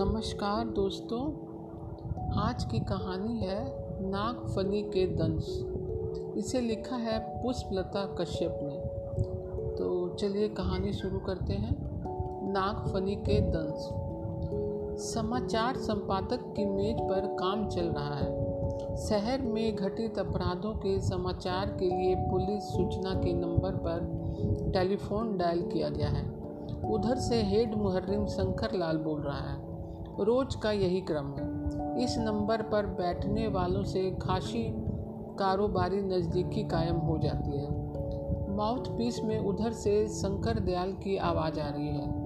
नमस्कार दोस्तों, आज की कहानी है नागफनी के दंश। इसे लिखा है पुष्पलता कश्यप ने। तो चलिए कहानी शुरू करते हैं। नागफनी के दंश। समाचार संपादक की मेज पर काम चल रहा है। शहर में घटित अपराधों के समाचार के लिए पुलिस सूचना के नंबर पर टेलीफोन डायल किया गया है। उधर से हेड मुहर्रिम शंकर लाल बोल रहा है। रोज का यही क्रम है। इस नंबर पर बैठने वालों से खासी कारोबारी नज़दीकी कायम हो जाती है। माउथ पीस में उधर से शंकर दयाल की आवाज़ आ रही है।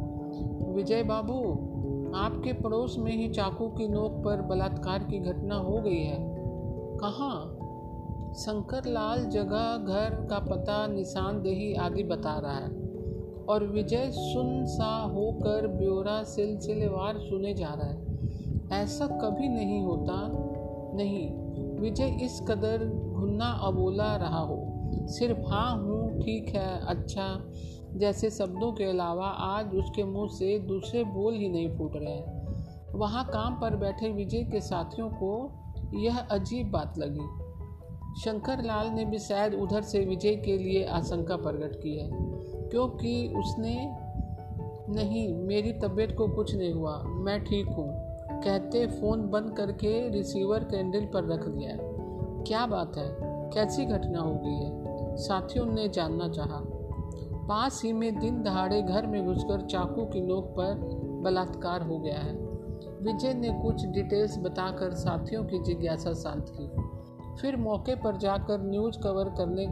विजय बाबू, आपके पड़ोस में ही चाकू की नोक पर बलात्कार की घटना हो गई है। कहाँ? शंकर लाल जगह घर का पता निशानदेही आदि बता रहा है। और विजय सुन सा होकर ब्योरा सिलसिलेवार सुने जा रहा है। ऐसा कभी नहीं होता, नहीं, विजय इस कदर घुन्ना अबोला रहा हो। सिर्फ़ हाँ हूँ, ठीक है अच्छा जैसे शब्दों के अलावा आज उसके मुँह से दूसरे बोल ही नहीं फूट रहे हैं। वहाँ काम पर बैठे विजय के साथियों को यह अजीब बात लगी। शंकर लाल ने भी शायद उधर से विजय के लिए आशंका प्रकट की है। क्योंकि उसने नहीं, मेरी तबीयत को कुछ नहीं हुआ। मैं ठीक हूँ। कहते फ़ोन बंद करके रिसीवर कैंडल पर रख दिया। क्या बात है? कैसी घटना हो गई है? साथियों ने जानना चाहा। पास ही में दिन दहाड़े घर में घुसकर चाकू की नोक पर बलात्कार हो गया है। विजय ने कुछ डिटेल्स बताकर साथियों की जिज्ञासा शांत की। फिर मौके पर जाकर न्यूज़ कवर करने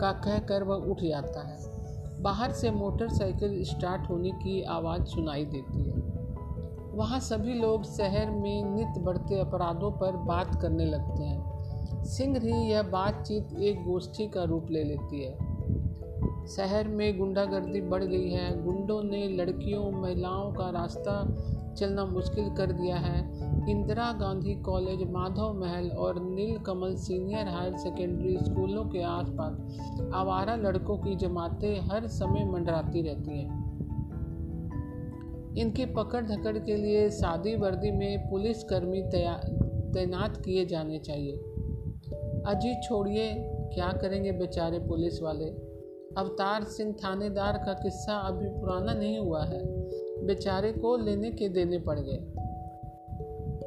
का कहकर वह उठ जाता है। बाहर से मोटरसाइकिल स्टार्ट होने की आवाज़ सुनाई देती है। वहाँ सभी लोग शहर में नित बढ़ते अपराधों पर बात करने लगते हैं। सिंह ही यह बातचीत एक गोष्ठी का रूप ले लेती है। शहर में गुंडागर्दी बढ़ गई है। गुंडों ने लड़कियों, महिलाओं का रास्ता चलना मुश्किल कर दिया है। इंदिरा गांधी कॉलेज, माधव महल और Neel Kamal senior higher secondary स्कूलों के आसपास आवारा लड़कों की जमातें हर समय मंडराती रहती हैं। इनकी पकड़ धकड़ के लिए शादी वर्दी में पुलिसकर्मी तैनात किए जाने चाहिए। अजीत, छोड़िए, क्या करेंगे बेचारे पुलिस वाले? अवतार सिंह थानेदार का किस्सा अभी पुराना नहीं हुआ है। बेचारे को लेने के देने पड़ गए।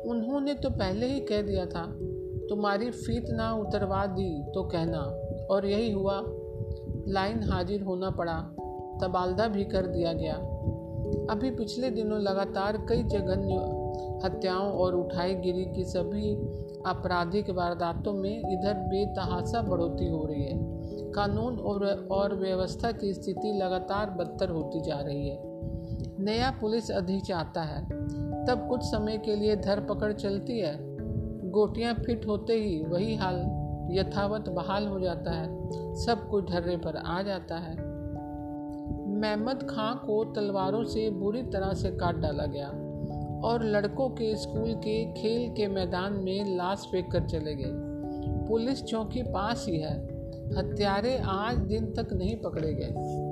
उन्होंने तो पहले ही कह दिया था, तुम्हारी फीत ना उतरवा दी तो कहना। और यही हुआ। लाइन हाजिर होना पड़ा तबालदा भी कर दिया गया। अभी पिछले दिनों लगातार कई जघन्य हत्याओं और उठाई गिरी की सभी आपराधिक वारदातों में इधर बेतहासा बढ़ोतरी हो रही है। कानून और और व्यवस्था की स्थिति लगातार बदतर होती जा रही है। नया पुलिस अधीक्षक आता है, तब कुछ समय के लिए धरपकड़ चलती है। गोटियाँ फिट होते ही वही हाल यथावत बहाल हो जाता है, सब कुछ ढर्रे पर आ जाता है। महमद खां को तलवारों से बुरी तरह से काट डाला गया और लड़कों के स्कूल के खेल के मैदान में लाश फेंक कर चले गए। पुलिस चौकी पास ही है, हत्यारे आज दिन तक नहीं पकड़े गए।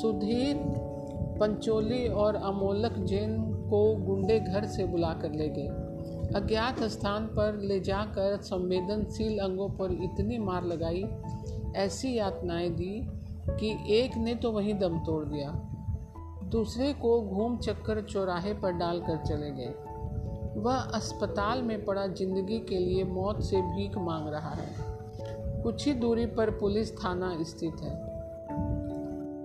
सुधीर पंचोली और अमोलक जैन को गुंडे घर से बुलाकर ले गए। अज्ञात स्थान पर ले जाकर संवेदनशील अंगों पर इतनी मार लगाई, ऐसी यातनाएँ दी कि एक ने तो वहीं दम तोड़ दिया। दूसरे को घूम चक्कर चौराहे पर डालकर चले गए। वह अस्पताल में पड़ा ज़िंदगी के लिए मौत से भीख मांग रहा है। कुछ ही दूरी पर पुलिस थाना स्थित है।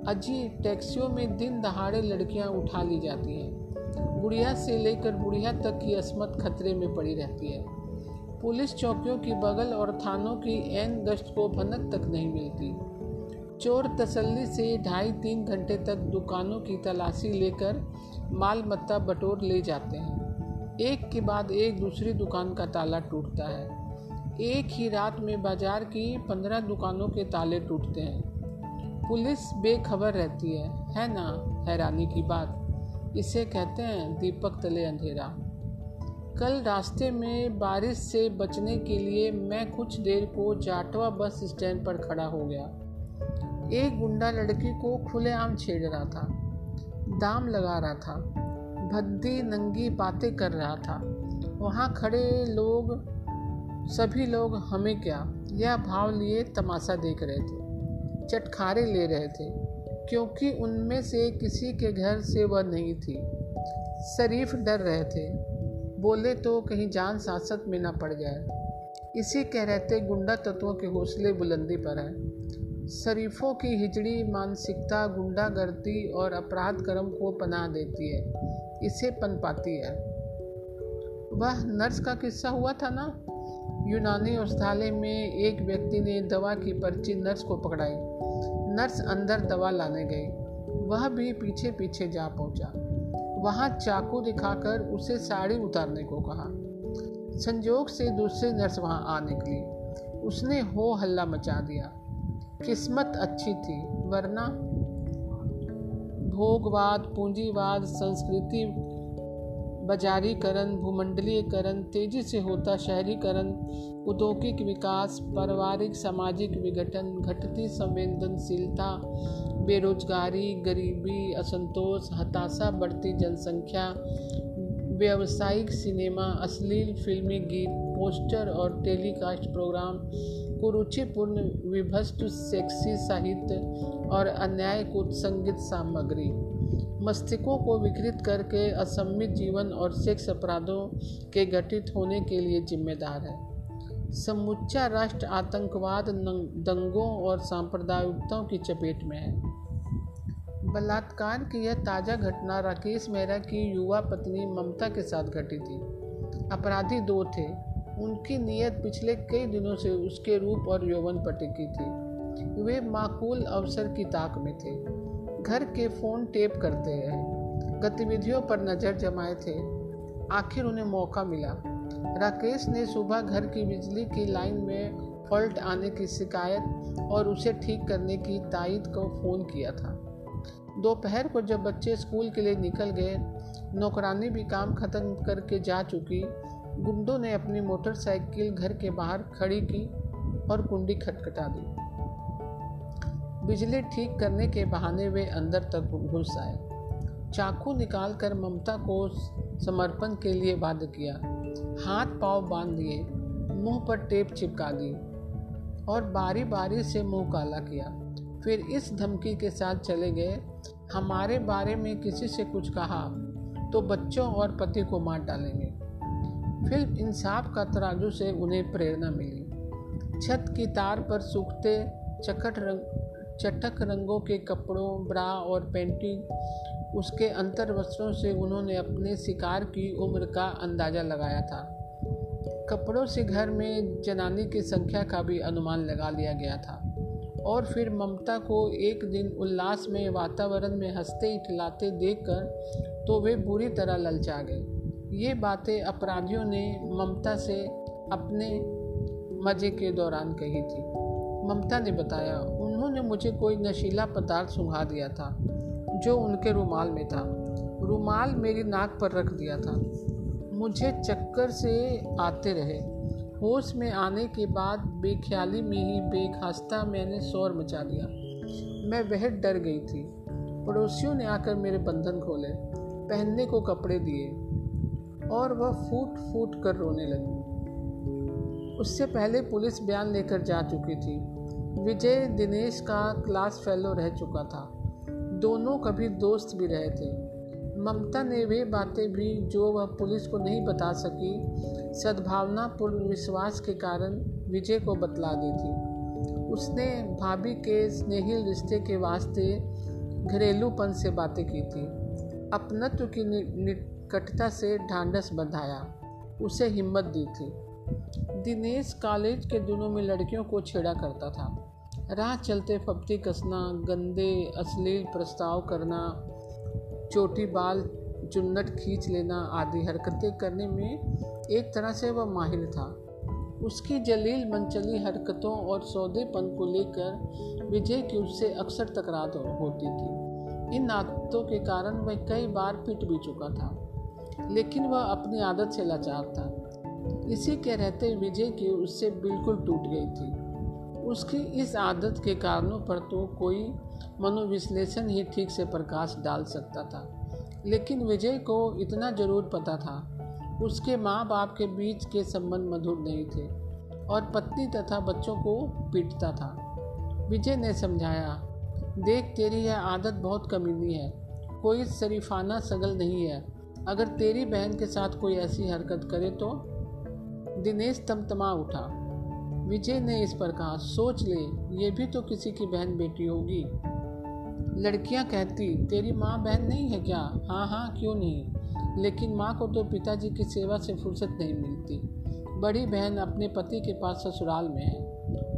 अजी टैक्सियों में दिन दहाड़े लड़कियाँ उठा ली जाती हैं। बुढ़िया से लेकर बुढ़िया तक की असमत खतरे में पड़ी रहती है। पुलिस चौकियों की बगल और थानों की एन गश्त को भनक तक नहीं मिलती। चोर तसल्ली से ढाई तीन घंटे तक दुकानों की तलाशी लेकर माल मत्ता बटोर ले जाते हैं। एक के बाद एक दूसरी दुकान का ताला टूटता है। एक ही रात में बाज़ार की पंद्रह दुकानों के ताले टूटते हैं। पुलिस बेखबर रहती है है ना? हैरानी की बात। इसे कहते हैं दीपक तले अंधेरा। कल रास्ते में बारिश से बचने के लिए मैं कुछ देर को जाटवा बस स्टैंड पर खड़ा हो गया। एक गुंडा लड़की को खुलेआम छेड़ रहा था। दाम लगा रहा था। भद्दी नंगी बातें कर रहा था। वहाँ खड़े लोग, सभी लोग, हमें क्या? यह भाव लिए तमाशा देख रहे थे। चटखारे ले रहे थे, क्योंकि उनमें से किसी के घर से वह नहीं थी। शरीफ डर रहे थे। बोले तो कहीं जान सासत में ना पड़ जाए। इसी कह रहते गुंडा तत्वों के हौसले बुलंदी पर हैं। शरीफों की हिजड़ी मानसिकता गुंडागर्दी और अपराध कर्म को पनाह देती है। इसे पन पाती है। वह नर्स का किस्सा हुआ था ना? यूनानी औषधालय में एक व्यक्ति ने दवा की पर्ची नर्स को पकड़ाई। नर्स अंदर दवा लाने गई। वह भी पीछे पीछे जा पहुँचा। वहाँ चाकू दिखाकर उसे साड़ी उतारने को कहा। संजोग से दूसरी नर्स वहाँ आ निकली। उसने हो हल्ला मचा दिया। किस्मत अच्छी थी, वरना भोगवाद, पूंजीवाद, संस्कृति बाजारीकरण भूमंडलीकरण तेज़ी से होता शहरीकरण औद्योगिक विकास, पारिवारिक, सामाजिक विघटन, घटती संवेदनशीलता, बेरोजगारी, गरीबी, असंतोष, हताशा, बढ़ती जनसंख्या, व्यावसायिक सिनेमा, अश्लील फिल्मी गीत, पोस्टर और टेलीकास्ट प्रोग्राम, कुरुचिपूर्ण, विभस्त सेक्सी साहित्य और अन्याय को संगीत सामग्री। मस्तिष्कों को विकृत करके असमित जीवन और सेक्स अपराधों के घटित होने के लिए जिम्मेदार है। समूचा राष्ट्र आतंकवाद दंगों और सांप्रदायिकताओं की चपेट में है। बलात्कार की यह ताज़ा घटना राकेश मेहरा की युवा पत्नी ममता के साथ घटी थी। अपराधी दो थे। उनकी नीयत पिछले कई दिनों से उसके रूप और यौवन पर टिकी थी। वे माकूल अवसर की ताक में थे। घर के फ़ोन टेप करते हैं। गतिविधियों पर नज़र जमाए थे। आखिर उन्हें मौका मिला। राकेश ने सुबह घर की बिजली की लाइन में फॉल्ट आने की शिकायत और उसे ठीक करने की तायद को फ़ोन किया था। दोपहर को जब बच्चे स्कूल के लिए निकल गए, नौकरानी भी काम ख़त्म करके जा चुकी। गुंडों ने अपनी मोटरसाइकिल घर के बाहर खड़ी की और कुंडी खटखटा दी। बिजली ठीक करने के बहाने वे अंदर तक घुस आए। चाकू निकालकर ममता को समर्पण के लिए बाध्य किया। हाथ पाँव बाँध दिए, मुँह पर टेप चिपका दी और बारी बारी से मुँह काला किया। फिर इस धमकी के साथ चले गए, हमारे बारे में किसी से कुछ कहा तो बच्चों और पति को मार डालेंगे। फिर इंसाफ का तराजू से उन्हें प्रेरणा मिली। छत की तार पर सूखते चकट रंग चटक रंगों के कपड़ों, ब्रा और पेंटिंग उसके अंतर वस्त्रों से उन्होंने अपने शिकार की उम्र का अंदाज़ा लगाया था। कपड़ों से घर में जनानी की संख्या का भी अनुमान लगा लिया गया था। और फिर ममता को एक दिन उल्लास में वातावरण में हँसते इठलाते देखकर तो वे बुरी तरह ललचा गए ये बातें अपराधियों ने ममता से अपने मज़े के दौरान कही थी। ममता ने बताया उन्होंने मुझे कोई नशीला पदार्थ सुंघा दिया था, जो उनके रुमाल में था। रुमाल मेरी नाक पर रख दिया था। मुझे चक्कर से आते रहे। होश में आने के बाद बेख्याली में ही बेखास्ता मैंने शोर मचा दिया। मैं वह डर गई थी। पड़ोसियों ने आकर मेरे बंधन खोले, पहनने को कपड़े दिए, और वह फूट फूट कर रोने लगी। उससे पहले पुलिस बयान लेकर जा चुकी थी। विजय दिनेश का क्लास फेलो रह चुका था। दोनों कभी दोस्त भी रहे थे। ममता ने वे बातें भी जो वह पुलिस को नहीं बता सकी सद्भावनापूर्ण विश्वास के कारण विजय को बतला दी थी। उसने भाभी के स्नेहिल रिश्ते के वास्ते घरेलूपन से बातें की थी। अपनत्व की निकटता से ढांढस बंधाया। उसे हिम्मत दी थी। दिनेश कॉलेज के दिनों में लड़कियों को छेड़ा करता था। राह चलते फपती कसना, गंदे, अश्लील प्रस्ताव करना, चोटी बाल चुन्नट खींच लेना आदि हरकतें करने में एक तरह से वह माहिर था। उसकी जलील मनचली हरकतों और सौदेपन को लेकर विजय की उससे अक्सर तकरार होती थी। इन आदतों के कारण वह कई बार पिट भी चुका था, लेकिन वह अपनी आदत से लाचार था। इसी के रहते विजय की उससे बिल्कुल टूट गई थी। उसकी इस आदत के कारणों पर तो कोई मनोविश्लेषण ही ठीक से प्रकाश डाल सकता था। लेकिन विजय को इतना ज़रूर पता था, उसके माँ बाप के बीच के संबंध मधुर नहीं थे और पत्नी तथा बच्चों को पीटता था। विजय ने समझाया, देख, तेरी यह आदत बहुत कमीनी है, कोई शरीफाना सगल नहीं है। अगर तेरी बहन के साथ कोई ऐसी हरकत करे तो दिनेश तमतमा उठा। विजय ने इस पर कहा, सोच ले, ये भी तो किसी की बहन बेटी होगी। लड़कियाँ कहती, तेरी माँ बहन नहीं है क्या? हाँ हाँ क्यों नहीं? लेकिन माँ को तो पिताजी की सेवा से फुर्सत नहीं मिलती। बड़ी बहन अपने पति के पास ससुराल में है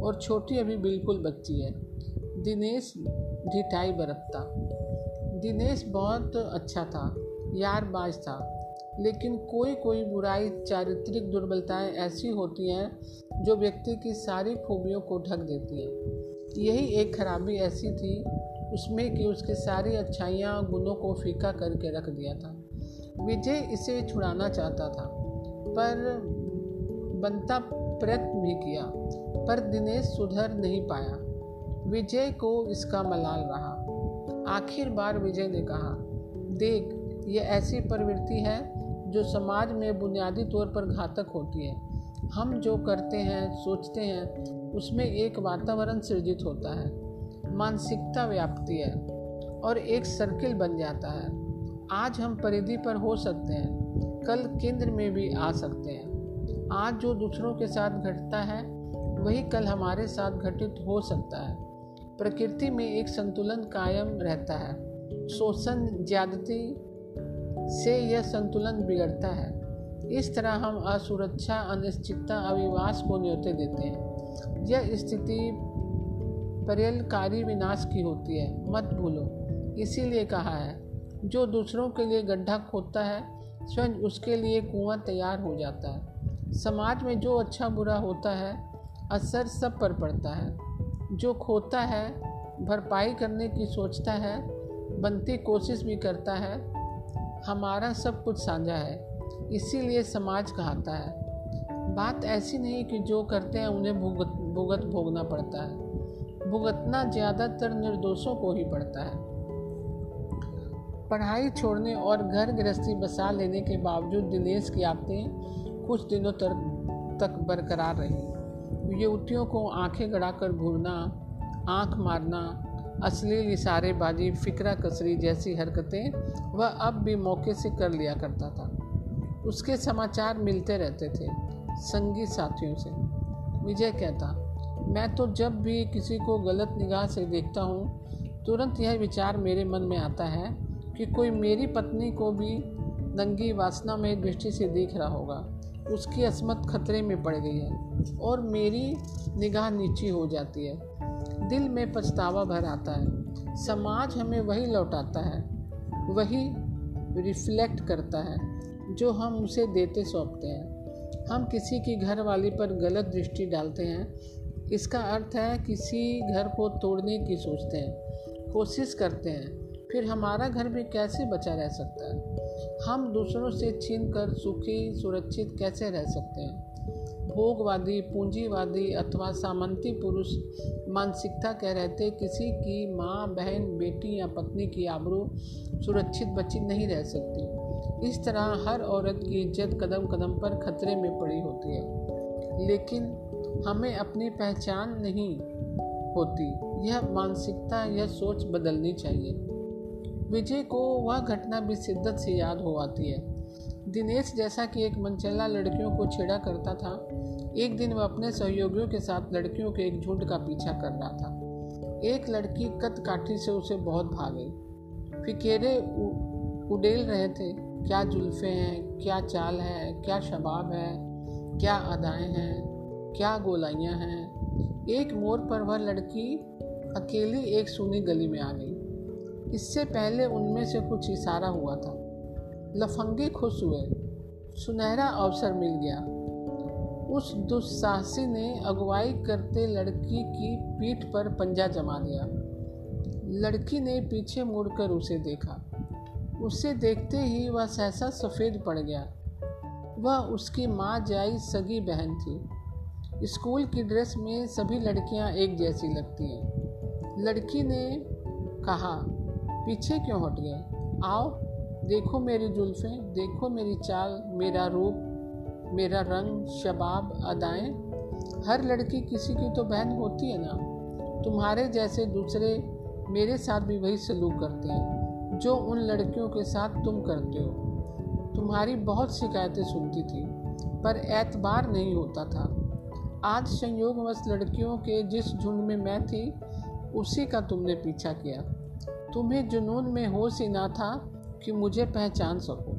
और छोटी अभी बिल्कुल बच्ची है। दिनेश ढिठाई बरतता। दिनेश बहुत अच्छा था, यार बाज था। लेकिन कोई कोई बुराई चारित्रिक दुर्बलताएँ ऐसी होती हैं जो व्यक्ति की सारी खूबियों को ढक देती हैं। यही एक खराबी ऐसी थी उसमें कि उसकी सारी अच्छाइयाँ गुणों को फीका करके रख दिया था। विजय इसे छुड़ाना चाहता था, पर बनता प्रयत्न भी किया, पर दिनेश सुधर नहीं पाया। विजय को इसका मलाल रहा। आखिर बार विजय ने कहा, देख, ये ऐसी प्रवृत्ति है जो समाज में बुनियादी तौर पर घातक होती है। हम जो करते हैं, सोचते हैं, उसमें एक वातावरण सृजित होता है। मानसिकता व्याप्ति है और एक सर्किल बन जाता है। आज हम परिधि पर हो सकते हैं, कल केंद्र में भी आ सकते हैं। आज जो दूसरों के साथ घटता है, वही कल हमारे साथ घटित हो सकता है। प्रकृति में एक संतुलन कायम रहता है। शोषण, ज्यादती से यह संतुलन बिगड़ता है। इस तरह हम असुरक्षा, अनिश्चितता, अविवास को न्योते देते हैं। यह स्थिति पर्यलकारी विनाश की होती है। मत भूलो। इसीलिए कहा है, जो दूसरों के लिए गड्ढा खोदता है, स्वयं उसके लिए कुआँ तैयार हो जाता है। समाज में जो अच्छा बुरा होता है, असर सब पर पड़ता है। जो खोता है, भरपाई करने की सोचता है, बनती कोशिश भी करता है हमारा सब कुछ साझा है, इसीलिए समाज कहता है। बात ऐसी नहीं कि जो करते हैं उन्हें भुगत भुगत भोगना पड़ता है। भुगतना ज़्यादातर निर्दोषों को ही पड़ता है। पढ़ाई छोड़ने और घर गृहस्थी बसा लेने के बावजूद दिनेश की आदतें कुछ दिनों तक तक बरकरार रही। युवतियों को आँखें गड़ाकर घूरना, आँख मारना अश्लील इशारेबाजी फिक्रा कसरी जैसी हरकतें वह अब भी मौके से कर लिया करता था। उसके समाचार मिलते रहते थे संगीत साथियों से। विजय कहता, मैं तो जब भी किसी को गलत निगाह से देखता हूँ, तुरंत यह विचार मेरे मन में आता है कि कोई मेरी पत्नी को भी नंगी वासना में दृष्टि से देख रहा होगा। उसकी असमत खतरे में पड़ गई है और मेरी निगाह नीची हो जाती है। दिल में पछतावा भर आता है। समाज हमें वही लौटाता है, वही रिफ्लेक्ट करता है, जो हम उसे देते सौंपते हैं। हम किसी की घर वाली पर गलत दृष्टि डालते हैं। इसका अर्थ है किसी घर को तोड़ने की सोचते हैं, कोशिश करते हैं। फिर हमारा घर भी कैसे बचा रह सकता है? हम दूसरों से छीन कर सुखी, सुरक्षित कैसे रह सकते हैं? भोगवादी, पूंजीवादी अथवा सामंती पुरुष मानसिकता कह रहे थे, किसी की माँ, बहन, बेटी या पत्नी की आबरू सुरक्षित बची नहीं रह सकती। इस तरह हर औरत की इज़्ज़त कदम कदम पर खतरे में पड़ी होती है। लेकिन हमें अपनी पहचान नहीं होती। यह मानसिकता यह सोच बदलनी चाहिए। विजय को वह घटना भी शिद्दत से याद हो आती है। दिनेश जैसा कि एक मनचला लड़कियों को छेड़ा करता था एक दिन वह अपने सहयोगियों के साथ लड़कियों के एक झुंड का पीछा कर रहा था। एक लड़की कत काठी से उसे बहुत भाग। गई फिकेरे उडेल रहे थे, क्या जुल्फ़े हैं, क्या चाल है, क्या शबाब है, क्या अदाएँ हैं, क्या गोलाइयाँ हैं। एक मोड़ पर वह लड़की अकेली एक सुनी गली में आ गई। इससे पहले उनमें से कुछ इशारा हुआ था। लफंगे खुश हुए। सुनहरा अवसर मिल गया। उस दुस्साहसी ने अगुवाई करते लड़की की पीठ पर पंजा जमा दिया लड़की ने पीछे मुड़कर उसे देखा। उसे देखते ही वह सहसा सफ़ेद पड़ गया। वह उसकी माँ जाई सगी बहन थी। स्कूल की ड्रेस में सभी लड़कियाँ एक जैसी लगती हैं। लड़की ने कहा, पीछे क्यों हट गए? आओ, देखो मेरी जुल्फ़ें, देखो मेरी चाल, मेरा रूप मेरा रंग शबाब अदाएँ। हर लड़की किसी की तो बहन होती है ना। तुम्हारे जैसे दूसरे मेरे साथ भी वही सलूक करते हैं, जो उन लड़कियों के साथ तुम करते हो। तुम्हारी बहुत शिकायतें सुनती थी, पर एतबार नहीं होता था। आज संयोगवश लड़कियों के जिस झुंड में मैं थी, उसी का तुमने पीछा किया। तुम्हें जुनून में होश ही ना था कि मुझे पहचान सको।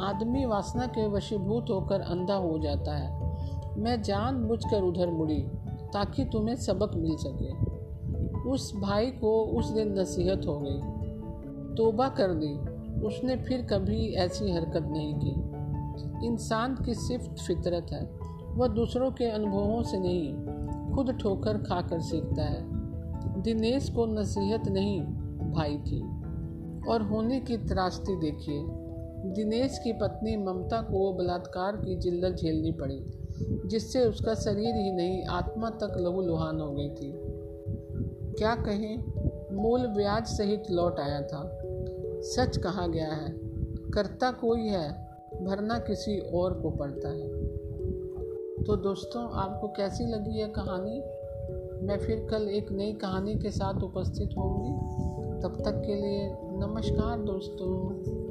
आदमी वासना के वशीभूत होकर अंधा हो जाता है। मैं जान कर उधर मुड़ी, ताकि तुम्हें सबक मिल सके। उस भाई को उस दिन नसीहत हो गई। तोबा कर दी। उसने फिर कभी ऐसी हरकत नहीं की। इंसान की सिर्फ़ फितरत है। वह दूसरों के अनुभवों से नहीं, खुद ठोकर खाकर सीखता है। दिनेश को नसीहत नहीं, भाई थी। और होने की त्रासदी देखिए। दिनेश की पत्नी ममता को बलात्कार की जिल्लत झेलनी पड़ी, जिससे उसका शरीर ही नहीं, आत्मा तक लहूलुहान हो गई थी। क्या कहें, मूल ब्याज सहित लौट आया था। सच कहा गया है, करता कोई है, भरना किसी और को पड़ता है। तो दोस्तों, आपको कैसी लगी यह कहानी? मैं फिर कल एक नई कहानी के साथ उपस्थित होंगी। तब तक के लिए नमस्कार दोस्तों।